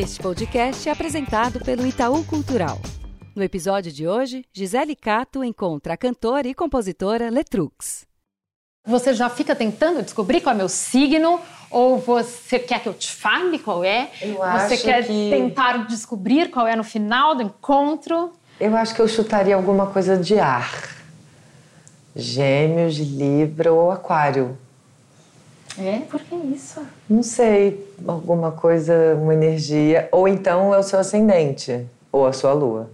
Este podcast é apresentado pelo Itaú Cultural. No episódio de hoje, Gisele Cato encontra a cantora e compositora Letrux. Você já fica tentando descobrir qual é meu signo? Ou você quer que eu te fale qual é? Eu você acho quer que- tentar descobrir qual é no final do encontro? Eu acho que eu chutaria alguma coisa de ar. Gêmeos, Libra ou Aquário. É, por que isso? Não sei, alguma coisa, uma energia. Ou então é o seu ascendente, ou a sua lua.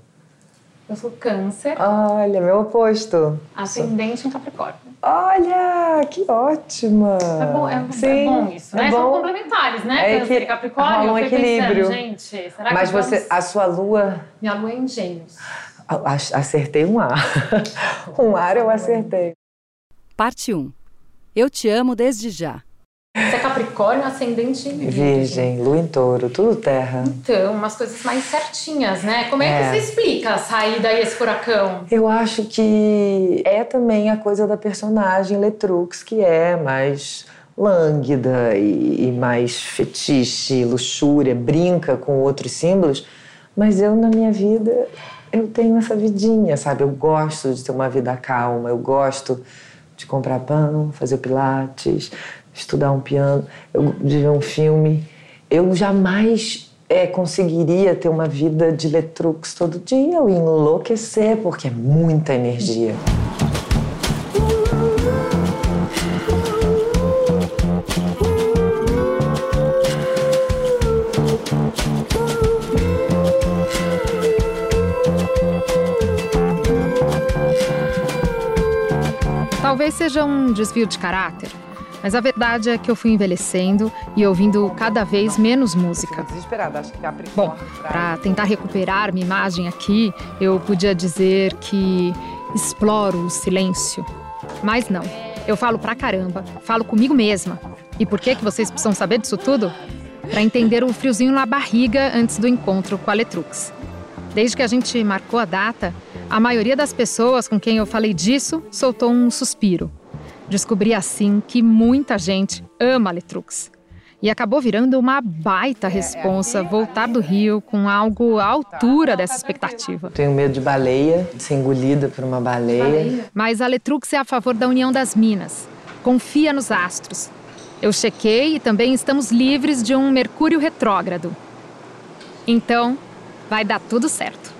Eu sou câncer, Olha, meu oposto. ascendente em Capricórnio. Olha, que ótima! É bom, é, é Sim, bom isso, né? é São bom. complementares, né? É Câncer equi- e Capricórnio. rola um equilíbrio. Pensando, gente, será que Mas vamos- você, a sua lua, Minha lua é em gêmeos. a- a- acertei um ar. um ar eu acertei. Parte 1. Eu te amo desde já. Você é Capricórnio, ascendente em Virgem, lua em touro, tudo terra. Então, umas coisas mais certinhas, né? Como é, É. que você explica sair daí esse furacão? Eu acho que é também a coisa da personagem Letrux, que é mais lânguida e, e mais fetiche, luxúria, brinca com outros símbolos. Mas eu, na minha vida, eu tenho essa vidinha, sabe? Eu gosto de ter uma vida calma, eu gosto de comprar pão, fazer pilates, estudar um piano, eu, de ver um filme. Eu jamais é, conseguiria ter uma vida de Letrux todo dia, ia enlouquecer, porque é muita energia. Talvez seja um desvio de caráter, mas a verdade é que eu fui envelhecendo e ouvindo cada vez menos música. Desesperada, acho que Bom, para tentar recuperar minha imagem aqui, eu podia dizer que exploro o silêncio. Mas não, eu falo pra caramba, falo comigo mesma. E por que, que vocês precisam saber disso tudo? Pra entender o friozinho na barriga antes do encontro com a Letrux. Desde que a gente marcou a data, a maioria das pessoas com quem eu falei disso soltou um suspiro. Descobri assim que muita gente ama a Letrux. E acabou virando uma baita responsa voltar do Rio com algo à altura dessa expectativa. Tenho medo de baleia, de ser engolida por uma baleia. Mas a Letrux é a favor da união das minas. Confia nos astros. Eu chequei e também estamos livres de um Mercúrio retrógrado. Então, vai dar tudo certo.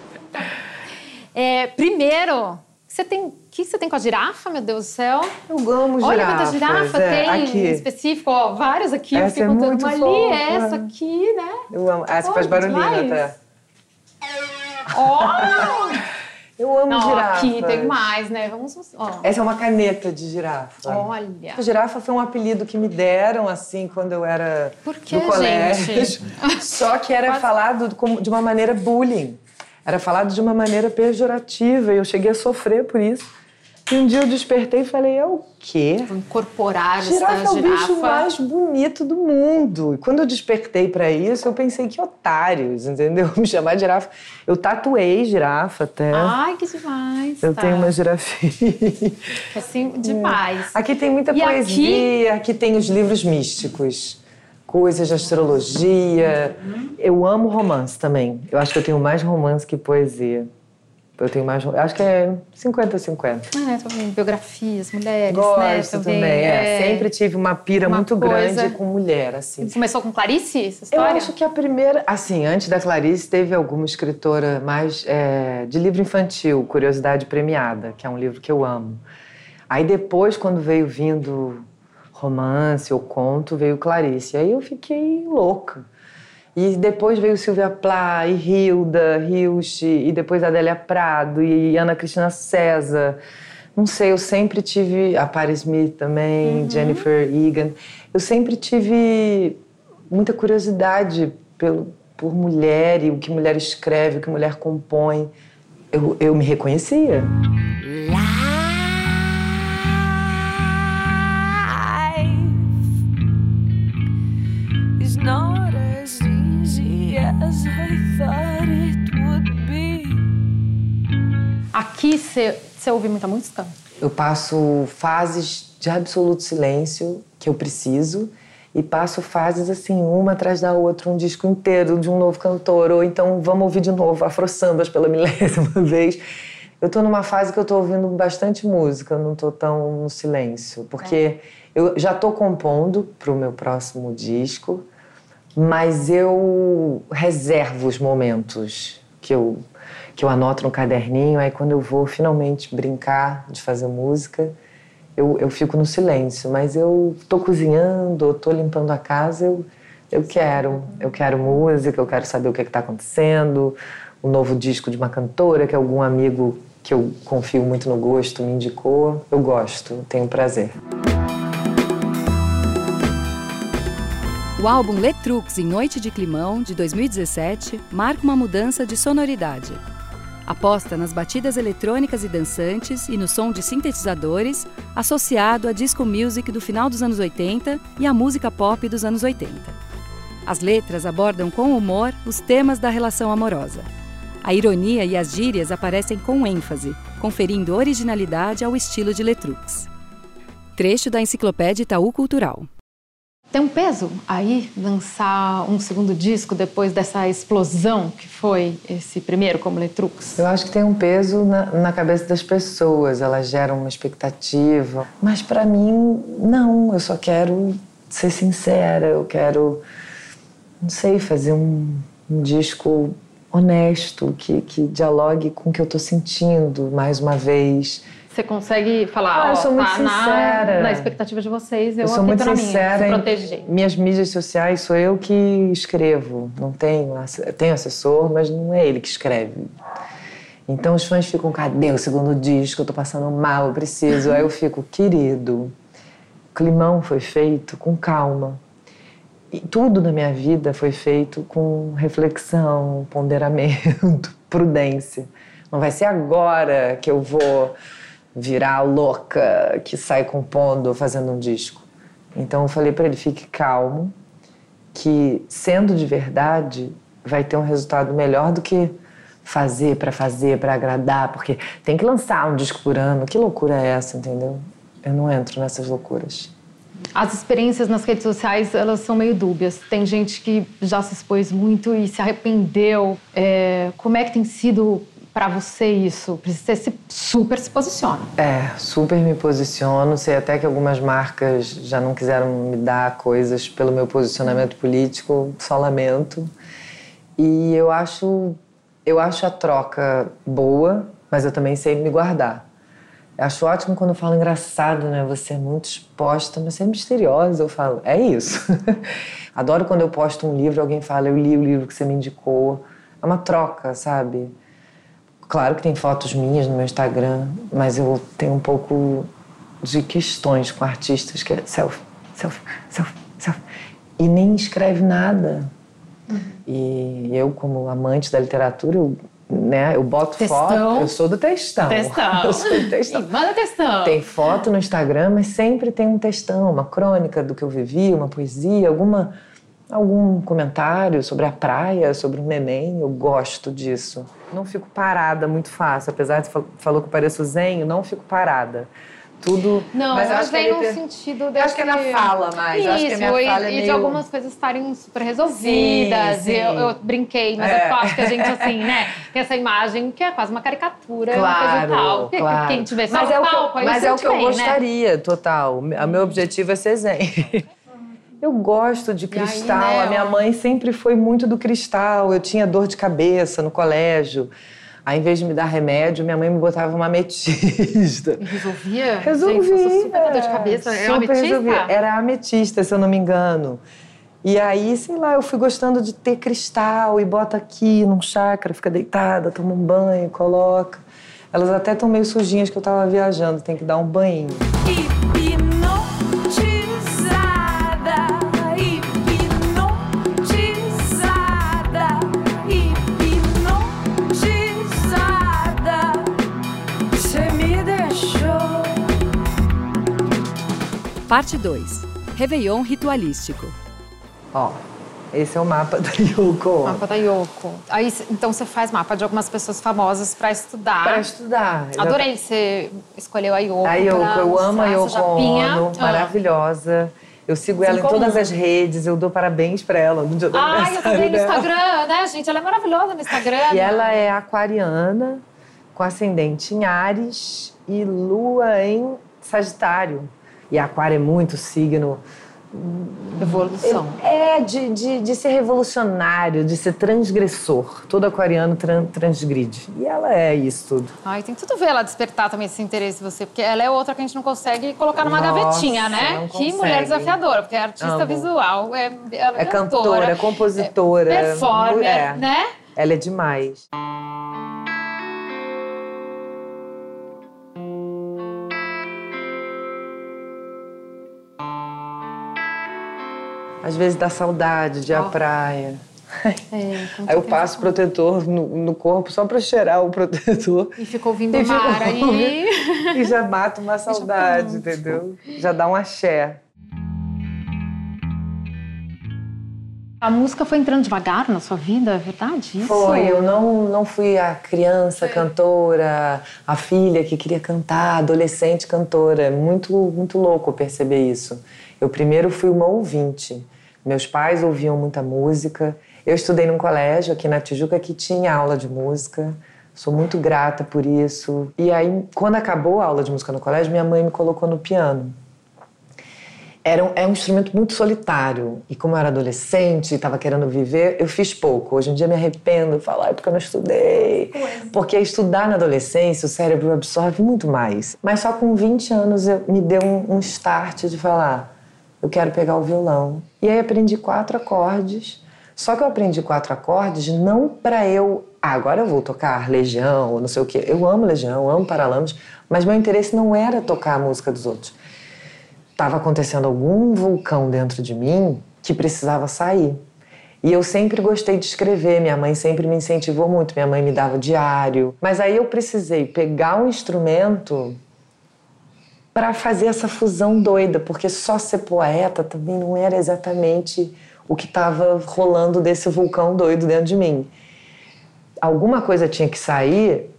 É, primeiro, você tem, o que você tem com a girafa, meu Deus do céu? Eu amo girafas. Olha quanta girafa é, tem aqui. em específico, ó, várias aqui, eu Essa fiquei é contando muito uma ali, essa aqui, né? Eu amo. Ah, você faz Oh, barulhinho demais. até. Ó! Eu amo Não, girafas. aqui tem mais, né? Vamos, ó. Essa é uma caneta de girafa. Olha. A girafa foi um apelido que me deram, assim, quando eu era Por que, do colégio. gente? Só que era falado como- de uma maneira bullying. Era falado de uma maneira pejorativa e eu cheguei a sofrer por isso. E um dia eu despertei e falei, é o quê? Incorporar Girafa essa é o bicho girafa. mais bonito do mundo. E quando eu despertei pra isso, eu pensei que otários, entendeu? Me chamar de girafa. Eu tatuei girafa até. Ai, que demais. eu tá. tenho uma girafinha. Assim, demais. Aqui tem muita E poesia, aqui... tem os livros místicos, coisas de astrologia. Eu amo romance também. Eu acho que eu tenho mais romance que poesia. Eu tenho mais. eu Acho que é 50-50. É, também, biografias, mulheres, Gosto né? também. é. Sempre tive uma pira uma muito coisa- grande com mulher, assim. Começou com Clarice, essa Eu história? acho que a primeira. Assim, antes da Clarice, teve alguma escritora mais é, de livro infantil, Curiosidade Premiada, que é um livro que eu amo. Aí depois, quando veio vindo romance ou conto, veio Clarice. Aí eu fiquei louca. E depois veio Silvia Plá, e Hilda, Hilst, e depois Adélia Prado, e Ana Cristina César. Não sei, eu sempre tive. A Paris Smith também, Jennifer Egan. Eu sempre tive muita curiosidade pelo, por mulher e o que mulher escreve, o que mulher compõe. Eu, eu me reconhecia. As I thought it would be. Aqui você ouve muita música? Eu passo fases de absoluto silêncio que eu preciso e passo fases assim, uma atrás da outra, um disco inteiro de um novo cantor, ou então vamos ouvir de novo Afro Sambas pela milésima vez. Eu tô numa fase que eu tô ouvindo bastante música, eu não tô tão no silêncio, porque eu já tô compondo pro meu próximo disco, mas eu reservo os momentos que eu que eu anoto no caderninho, aí quando eu vou finalmente brincar de fazer música, eu, eu fico no silêncio, mas eu tô cozinhando, tô limpando a casa, eu, eu quero, eu quero música, eu quero saber o que está acontecendo, o novo disco de uma cantora que algum amigo que eu confio muito no gosto me indicou, eu gosto, tenho prazer. O álbum Letrux em Noite de Climão, de 2017, marca uma mudança de sonoridade. Aposta nas batidas eletrônicas e dançantes e no som de sintetizadores, associado à disco music do final dos anos 80 e à música pop dos anos 80. As letras abordam com humor os temas da relação amorosa. A ironia e as gírias aparecem com ênfase, conferindo originalidade ao estilo de Letrux. Trecho da Enciclopédia Itaú Cultural. Tem um peso aí lançar um segundo disco depois dessa explosão que foi esse primeiro como Letrux? Eu acho que tem um peso na, na cabeça das pessoas, elas geram uma expectativa. Mas para mim, não, eu só quero ser sincera, eu quero, não sei, fazer um, um disco honesto, que, que dialogue com o que eu tô sentindo mais uma vez você consegue falar, ah, eu sou muito tá sincera. Na, na expectativa de vocês, eu, eu sou muito sincera. minha, proteger. Minhas mídias sociais sou eu que escrevo. Não tenho, tenho assessor, mas não é ele que escreve. Então os fãs ficam, cadê o segundo disco? Eu tô passando mal, eu preciso. Aí eu fico, querido, o climão foi feito com calma. E tudo na minha vida foi feito com reflexão, ponderamento, prudência. Não vai ser agora que eu vou virar louca que sai compondo, fazendo um disco. Então eu falei para ele, fique calmo, que sendo de verdade vai ter um resultado melhor do que fazer para fazer, para agradar, porque tem que lançar um disco por ano. Que loucura é essa, entendeu? Eu não entro nessas loucuras. As experiências nas redes sociais, elas são meio dúbias. Tem gente que já se expôs muito e se arrependeu. É, como é que tem sido para você isso? Você se super se posiciona. É, super me posiciono. Sei até que algumas marcas já não quiseram me dar coisas pelo meu posicionamento político, só lamento. E eu acho, eu acho a troca boa, mas eu também sei me guardar. Acho ótimo quando eu falo engraçado, né? Você é muito exposta, mas você é misteriosa. Eu falo, é isso. Adoro quando eu posto um livro alguém fala, eu li o livro que você me indicou. É uma troca, sabe? Claro que tem fotos minhas no meu Instagram, mas eu tenho um pouco de questões com artistas que é selfie, selfie, selfie, selfie. E nem escreve nada. E eu, como amante da literatura, eu, né, eu boto Textão. foto. Eu sou do textão. Eu sou do textão. Manda textão. Tem foto no Instagram, mas sempre tem um textão, uma crônica do que eu vivi, uma poesia, alguma, algum comentário sobre a praia, sobre um neném. Eu gosto disso. Não fico parada muito fácil, apesar de fal- falou que eu pareço zenho, não fico parada. Tudo. Não, mas eu acho que vem ele no sentido Eu acho que é na desse- fala mais. eu acho que a minha Isso, fala é e, e de algumas coisas estarem super resolvidas. Sim, sim. E Eu, eu brinquei, mas É. eu acho que a gente, assim, né, tem essa imagem que é quase uma caricatura, uma coisa Claro, e tal. Que- claro. Quem tiver só mas é o que, palco, eu- aí mas é o que eu bem, né? gostaria, total. O meu objetivo é ser zen. Eu gosto de cristal. né, a minha mãe sempre foi muito do cristal. Eu tinha dor de cabeça no colégio. Aí, em vez de me dar remédio, minha mãe me botava uma ametista. E Resolvia? Resolvi. Gente, eu sou super dor de cabeça. É super ametista? resolvi. Era ametista, se eu não me engano. E aí, sei lá, eu fui gostando de ter cristal e bota aqui num chakra, fica deitada, toma um banho, coloca. Elas até estão meio sujinhas que eu tava viajando, tem que dar um banho. Hipnotizada, Parte 2. Réveillon ritualístico. Ó, esse é o mapa da Yoko. Mapa da Yoko. Aí, então você faz mapa de algumas pessoas famosas pra estudar. Para estudar. Adorei que você escolheu a Yoko. A Yoko, eu amo a Yoko. Ono, Ah. maravilhosa. Eu sigo ela em comum. todas as redes, eu dou parabéns pra ela no dia do Ai, eu também no. Instagram, né, gente? Ela é maravilhosa no Instagram. E ela é aquariana, com ascendente em Ares e lua em Sagitário. E aquário é muito signo Evolução. É, de, de, de ser revolucionário, de ser transgressor. Todo aquariano tran- transgride. E ela é isso tudo. Ai, tem tudo a ver ela despertar também esse interesse em você, porque ela é outra que a gente não consegue colocar numa Nossa, gavetinha, né? Que mulher desafiadora, porque é artista Amo. visual, é, ela É cantora, é compositora. é performer, é. né? Ela é demais. Às vezes dá saudade de ir à praia. É, Aí eu passo protetor no, no corpo só pra cheirar o protetor. E ficou ouvindo E o mar aí. E já mata uma saudade, entendeu? Já dá um axé. A música foi entrando devagar na sua vida, é verdade isso? Foi, eu não, não fui a criança cantora, a filha que queria cantar, adolescente cantora. É muito, muito louco perceber isso. Eu primeiro fui uma ouvinte. Meus pais ouviam muita música. Eu estudei num colégio aqui na Tijuca que tinha aula de música. Sou muito grata por isso. E aí, quando acabou a aula de música no colégio, minha mãe me colocou no piano. Era um, é um instrumento muito solitário. E como eu era adolescente e estava querendo viver, eu fiz pouco. Hoje em dia me arrependo, falo, ai, porque eu não estudei. Porque estudar na adolescência, o cérebro absorve muito mais. Mas só com 20 anos eu, me deu um, um start de falar, eu quero pegar o violão. E aí aprendi quatro acordes. Só que eu aprendi quatro acordes não para eu, ah, agora eu vou tocar Legião ou não sei o quê. Eu amo Legião, amo Paralamas, mas meu interesse não era tocar a música dos outros estava acontecendo algum vulcão dentro de mim que precisava sair. E eu sempre gostei de escrever, minha mãe sempre me incentivou muito, minha mãe me dava diário. Mas aí eu precisei pegar um instrumento para fazer essa fusão doida, porque só ser poeta também não era exatamente o que estava rolando desse vulcão doido dentro de mim. Alguma coisa tinha que sair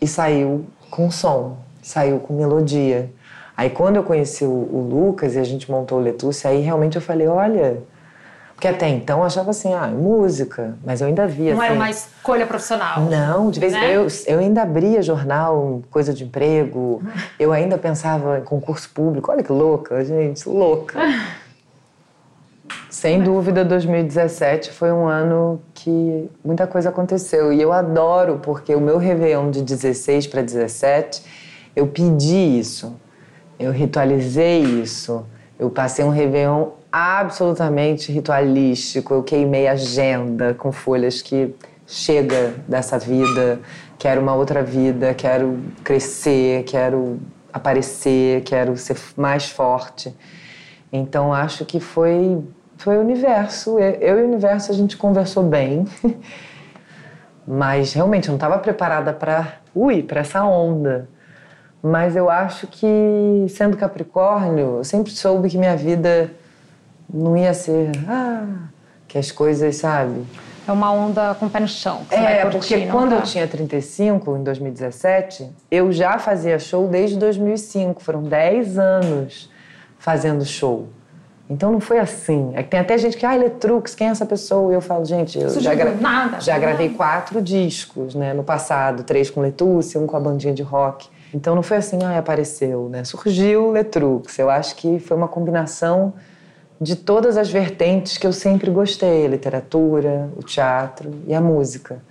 e saiu com som, saiu com melodia. Aí quando eu conheci o, o Lucas e a gente montou o Letusse, aí realmente eu falei, olha, porque até então eu achava assim, ah, música, mas eu ainda via Não assim, era uma escolha profissional. não, de vez em Né? eu, eu ainda abria jornal, coisa de emprego, eu ainda pensava em concurso público. Olha que louca, gente, louca. Sem dúvida, 2017 foi um ano que muita coisa aconteceu. E eu adoro, porque o meu Réveillon de 16 para 17, eu pedi isso. Eu ritualizei isso. Eu passei um Réveillon absolutamente ritualístico. Eu queimei agenda com folhas que chega dessa vida, quero uma outra vida, quero crescer, quero aparecer, quero ser mais forte. Então acho que foi foi o universo. Eu e o universo a gente conversou bem. Mas realmente eu não estava preparada para, ui, para essa onda. Mas eu acho que, sendo Capricórnio, eu sempre soube que minha vida não ia ser. Ah, que as coisas, sabe? É uma onda com o pé no chão. É, porque quando tá? eu tinha 35, em 2017, eu já fazia show desde 2005. Foram 10 anos fazendo show. Então não foi assim. É que tem até gente que, ah, Eletrux, quem é essa pessoa? E eu falo, gente, eu já, Surgiu gra- nada, já do gravei nada. quatro discos, né, no passado. Três com Letusse, um com a bandinha de rock. Então não foi assim, ah, apareceu, né? Surgiu Letrux. Eu acho que foi uma combinação de todas as vertentes que eu sempre gostei, a literatura, o teatro e a música.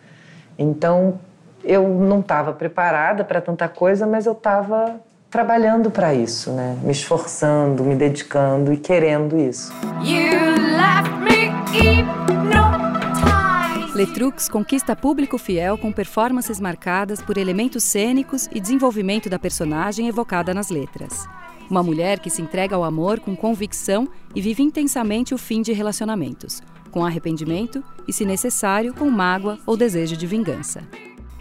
Então, eu não estava preparada para tanta coisa, mas eu estava trabalhando para isso, né? Me esforçando, me dedicando e querendo isso. Letrux conquista público fiel com performances marcadas por elementos cênicos e desenvolvimento da personagem evocada nas letras. Uma mulher que se entrega ao amor com convicção e vive intensamente o fim de relacionamentos, com arrependimento e, se necessário, com mágoa ou desejo de vingança.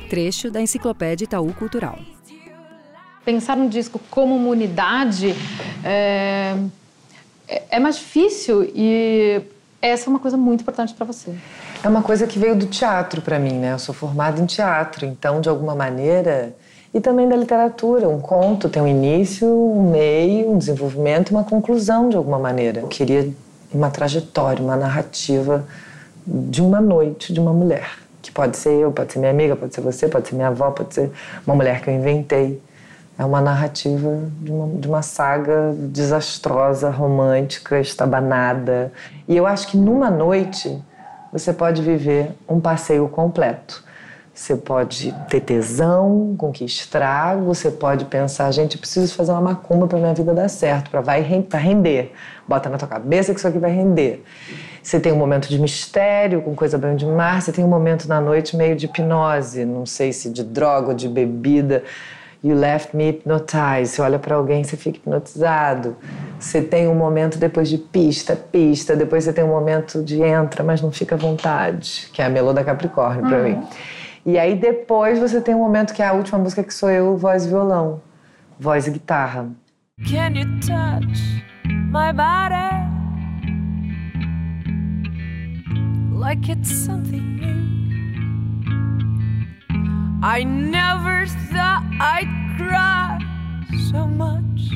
Trecho da Enciclopédia Itaú Cultural. Pensar no disco como uma unidade é, é- é mais difícil e essa é uma coisa muito importante para você. É uma coisa que veio do teatro para mim, né? Eu sou formada em teatro, então de alguma maneira e também da literatura. Um conto tem um início, um meio, um desenvolvimento e uma conclusão de alguma maneira. Eu queria uma trajetória, uma narrativa de uma noite de uma mulher, que pode ser eu, pode ser minha amiga, pode ser você, pode ser minha avó, pode ser uma mulher que eu inventei. É uma narrativa de uma, de uma saga desastrosa, romântica, estabanada. E eu acho que numa noite você pode viver um passeio completo. Você pode ter tesão, com que estrago, você pode pensar, gente, eu preciso fazer uma macumba para minha vida dar certo, para vai pra render. Bota na tua cabeça que isso aqui vai render. Você tem um momento de mistério, com coisa banho de mar, você tem um momento na noite meio de hipnose, não sei se de droga ou de bebida. You left me hypnotized. Você olha para alguém, você fica hipnotizado. Você tem um momento depois de pista, pista. Depois você tem um momento de entra, mas não fica à vontade, que é a melô da Capricórnio para mim. E aí depois você tem um momento que é a última música que sou eu, voz e violão, voz e guitarra. Can you touch my body like it's something new? I never thought I'd cry so much.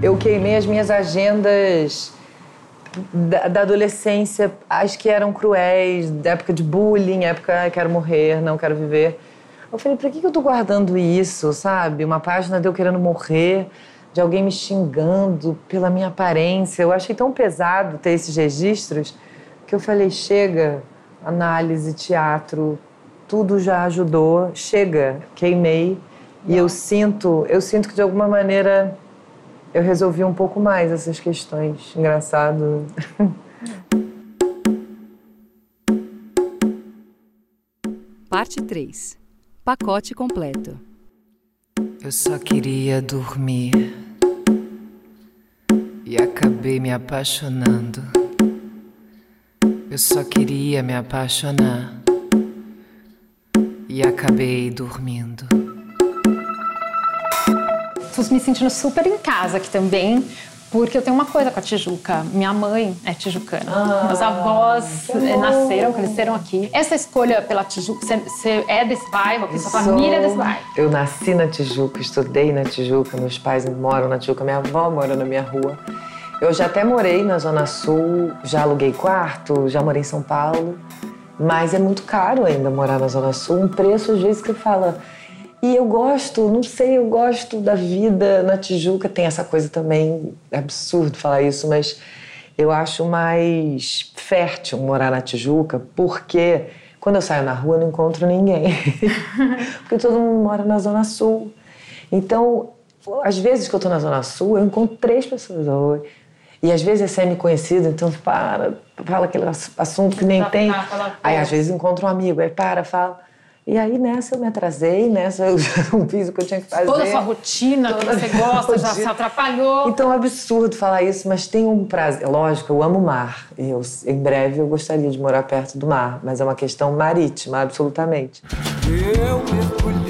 Eu queimei as minhas agendas da, da adolescência, acho que eram cruéis, da época de bullying, época ah, quero morrer, não quero viver. Eu falei, pra que que eu tô guardando isso, sabe? Uma página de eu querendo morrer, de alguém me xingando pela minha aparência. Eu achei tão pesado ter esses registros que eu falei, chega, análise, teatro, tudo já ajudou, chega, queimei. E eu sinto, eu sinto que de alguma maneira eu resolvi um pouco mais essas questões. Engraçado. Parte 3. Pacote completo. Eu só queria dormir e acabei me apaixonando. Eu só queria me apaixonar e acabei dormindo. Tô me sentindo super em casa aqui também, porque eu tenho uma coisa com a Tijuca. Minha mãe é tijucana. Meus avós eh, nasceram, cresceram aqui. Essa escolha pela Tijuca, você- você é desse bairro aqui? Sua família é desse bairro? Eu nasci na Tijuca, estudei na Tijuca, meus pais moram na Tijuca, minha avó mora na minha rua. Eu já até morei na Zona Sul, já aluguei quarto, já morei em São Paulo, mas é muito caro ainda morar na Zona Sul, um preço às vezes que fala. E eu gosto, não sei, eu gosto da vida na Tijuca, tem essa coisa também, é absurdo falar isso, mas eu acho mais fértil morar na Tijuca, porque quando eu saio na rua eu não encontro ninguém. porque todo mundo mora na Zona Sul. Então, às vezes que eu tô na Zona Sul, eu encontro três pessoas. Oi. E às vezes é semi-conhecido, então para, fala aquele ass- assunto que nem tem. Aí às vezes encontro um amigo, aí para, fala. E aí nessa eu me atrasei, nessa eu já não fiz o que eu tinha que fazer. Toda a sua rotina que Toda você a minha gosta já se atrapalhou. Então é um absurdo falar isso, mas tem um prazer. Lógico, eu amo o mar. E eu, em breve eu gostaria de morar perto do mar, mas é uma questão marítima, absolutamente. Eu mergulhei.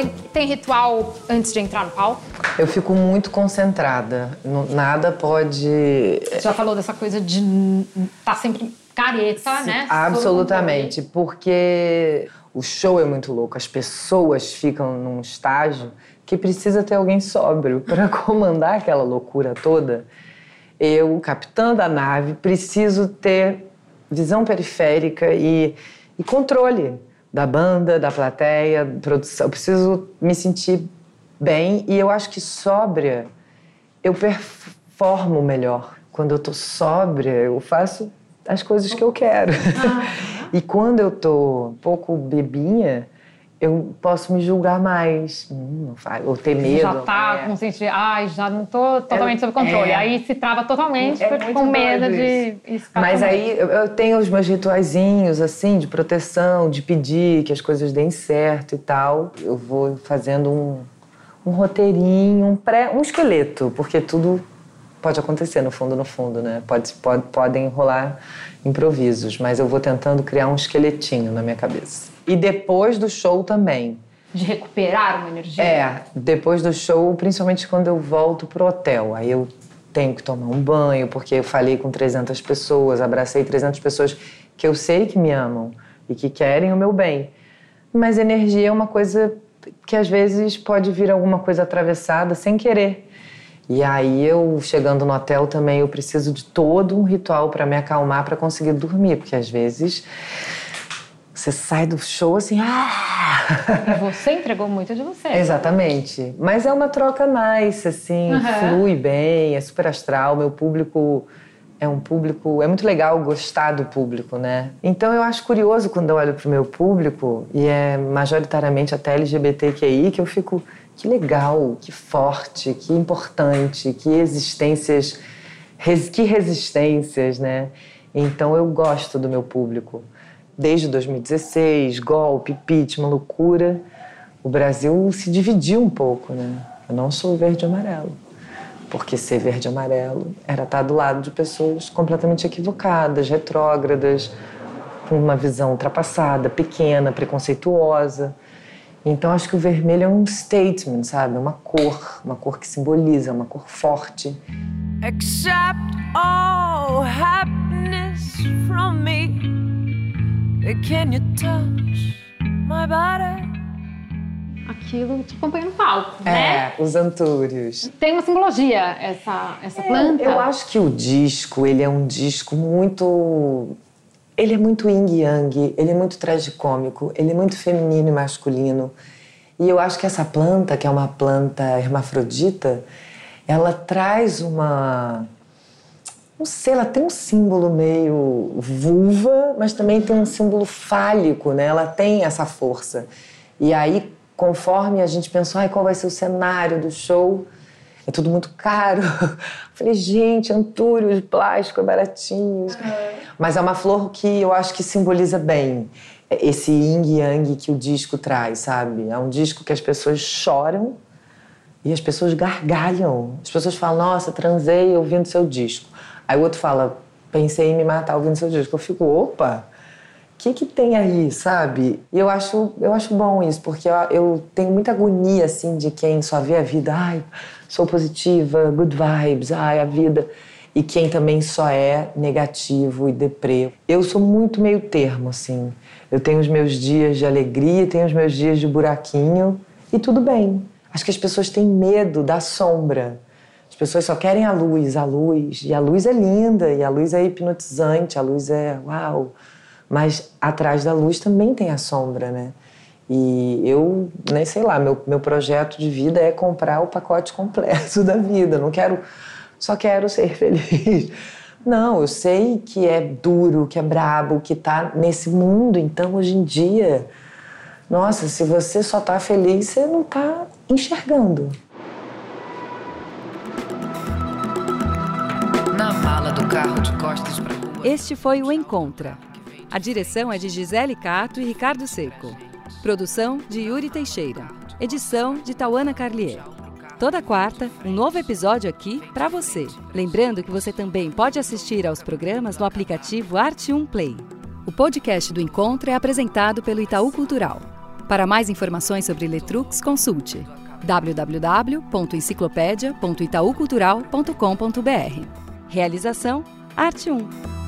Tem, tem ritual antes de entrar no palco? Eu fico muito concentrada. Nada pode. Você já falou dessa coisa de estar sempre careta, né? Absolutamente, porque o show é muito louco, as pessoas ficam num estágio que precisa ter alguém sóbrio para comandar aquela loucura toda. Eu, capitã da nave, preciso ter visão periférica e, e controle da banda, da plateia, produção. Eu preciso me sentir bem e eu acho que sóbria eu performo melhor. Quando eu tô sóbria, eu faço as coisas que eu quero. e quando eu tô um pouco bebinha, eu posso me julgar mais. Hum, ou ter medo. Já tá é. com sentido, ai, já não tô totalmente sob controle. é. Aí se trava totalmente, É com medo de escapar. Mas aí eu- eu tenho os meus rituaizinhos, assim, de proteção, de pedir que as coisas deem certo e tal. Eu vou fazendo um, um roteirinho, um, pré, um esqueleto, porque tudo pode acontecer no fundo, no fundo, né? Pode, pode, podem rolar improvisos, mas eu vou tentando criar um esqueletinho na minha cabeça. E depois do show também. de recuperar uma energia? É, depois do show, principalmente quando eu volto pro hotel. Aí eu tenho que tomar um banho, porque eu falei com 300 pessoas, abracei 300 pessoas que eu sei que me amam e que querem o meu bem. Mas energia é uma coisa que às vezes pode vir alguma coisa atravessada sem querer. E aí eu chegando no hotel também eu preciso de todo um ritual para me acalmar para conseguir dormir, porque às vezes você sai do show assim, ah! Você entregou muito de você. Exatamente. Mas é uma troca nice, assim, Uhum. flui bem, é super astral. Meu público é um público. É muito legal gostar do público, né? Então eu acho curioso quando eu olho pro meu público, e é majoritariamente até LGBTQI, que eu fico. Que legal, que forte, que importante, que existências. res- que resistências, né? Então eu gosto do meu público. Desde 2016, golpe, impeachment, loucura, o Brasil se dividiu um pouco, né? Eu não sou verde e amarelo. Porque ser verde e amarelo era estar do lado de pessoas completamente equivocadas, retrógradas, com uma visão ultrapassada, pequena, preconceituosa. Então acho que o vermelho é um statement, sabe? É uma cor, uma cor que simboliza, uma cor forte. Accept all happiness from me. Can you touch my body? Aquilo te acompanha no palco, né? É, os antúrios. Tem uma simbologia essa, essa planta? Eu acho que o disco, ele é um disco muito. Ele é muito yin yang, ele é muito tragicômico, ele é muito feminino e masculino. E eu acho que essa planta, que é uma planta hermafrodita, ela traz uma. Não sei, ela tem um símbolo meio vulva, mas também tem um símbolo fálico, né? Ela tem essa força. E aí, conforme a gente pensou, ai, qual vai ser o cenário do show? É tudo muito caro. Falei, gente, antúrio de plástico é baratinho. Mas é uma flor que eu acho que simboliza bem esse yin e yang que o disco traz, sabe? É um disco que as pessoas choram e as pessoas gargalham. As pessoas falam, nossa, transei ouvindo seu disco. Aí o outro fala, pensei em me matar ouvindo seu disco. Eu fico, opa, o que, que tem aí, sabe? E eu acho, eu acho bom isso, porque eu, eu tenho muita agonia, assim, de quem só vê a vida, ai, sou positiva, good vibes, ai, a vida. E quem também só é negativo e deprê. Eu sou muito meio termo, assim. Eu tenho os meus dias de alegria, tenho os meus dias de buraquinho, e tudo bem. Acho que as pessoas têm medo da sombra. As pessoas só querem a luz, a luz. E a luz é linda, e a luz é hipnotizante, a luz é uau. Mas atrás da luz também tem a sombra, né? E eu, nem sei lá, meu, meu projeto de vida é comprar o pacote completo da vida. Não quero, só quero ser feliz. Não, eu sei que é duro, que é brabo, que tá nesse mundo. Então, hoje em dia, nossa, se você só tá feliz, você não tá enxergando. Na mala do carro de costas pra rua. Este foi o Encontra. A direção é de Gisele Cato e Ricardo Seco. Produção de Yuri Teixeira. Edição de Tauana Carlier. Toda quarta, um novo episódio aqui para você. Lembrando que você também pode assistir aos programas no aplicativo Arte1 Play. O podcast do Encontro é apresentado pelo Itaú Cultural. Para mais informações sobre Letrux, consulte www.enciclopedia.itaucultural.com.br. Realização Arte 1.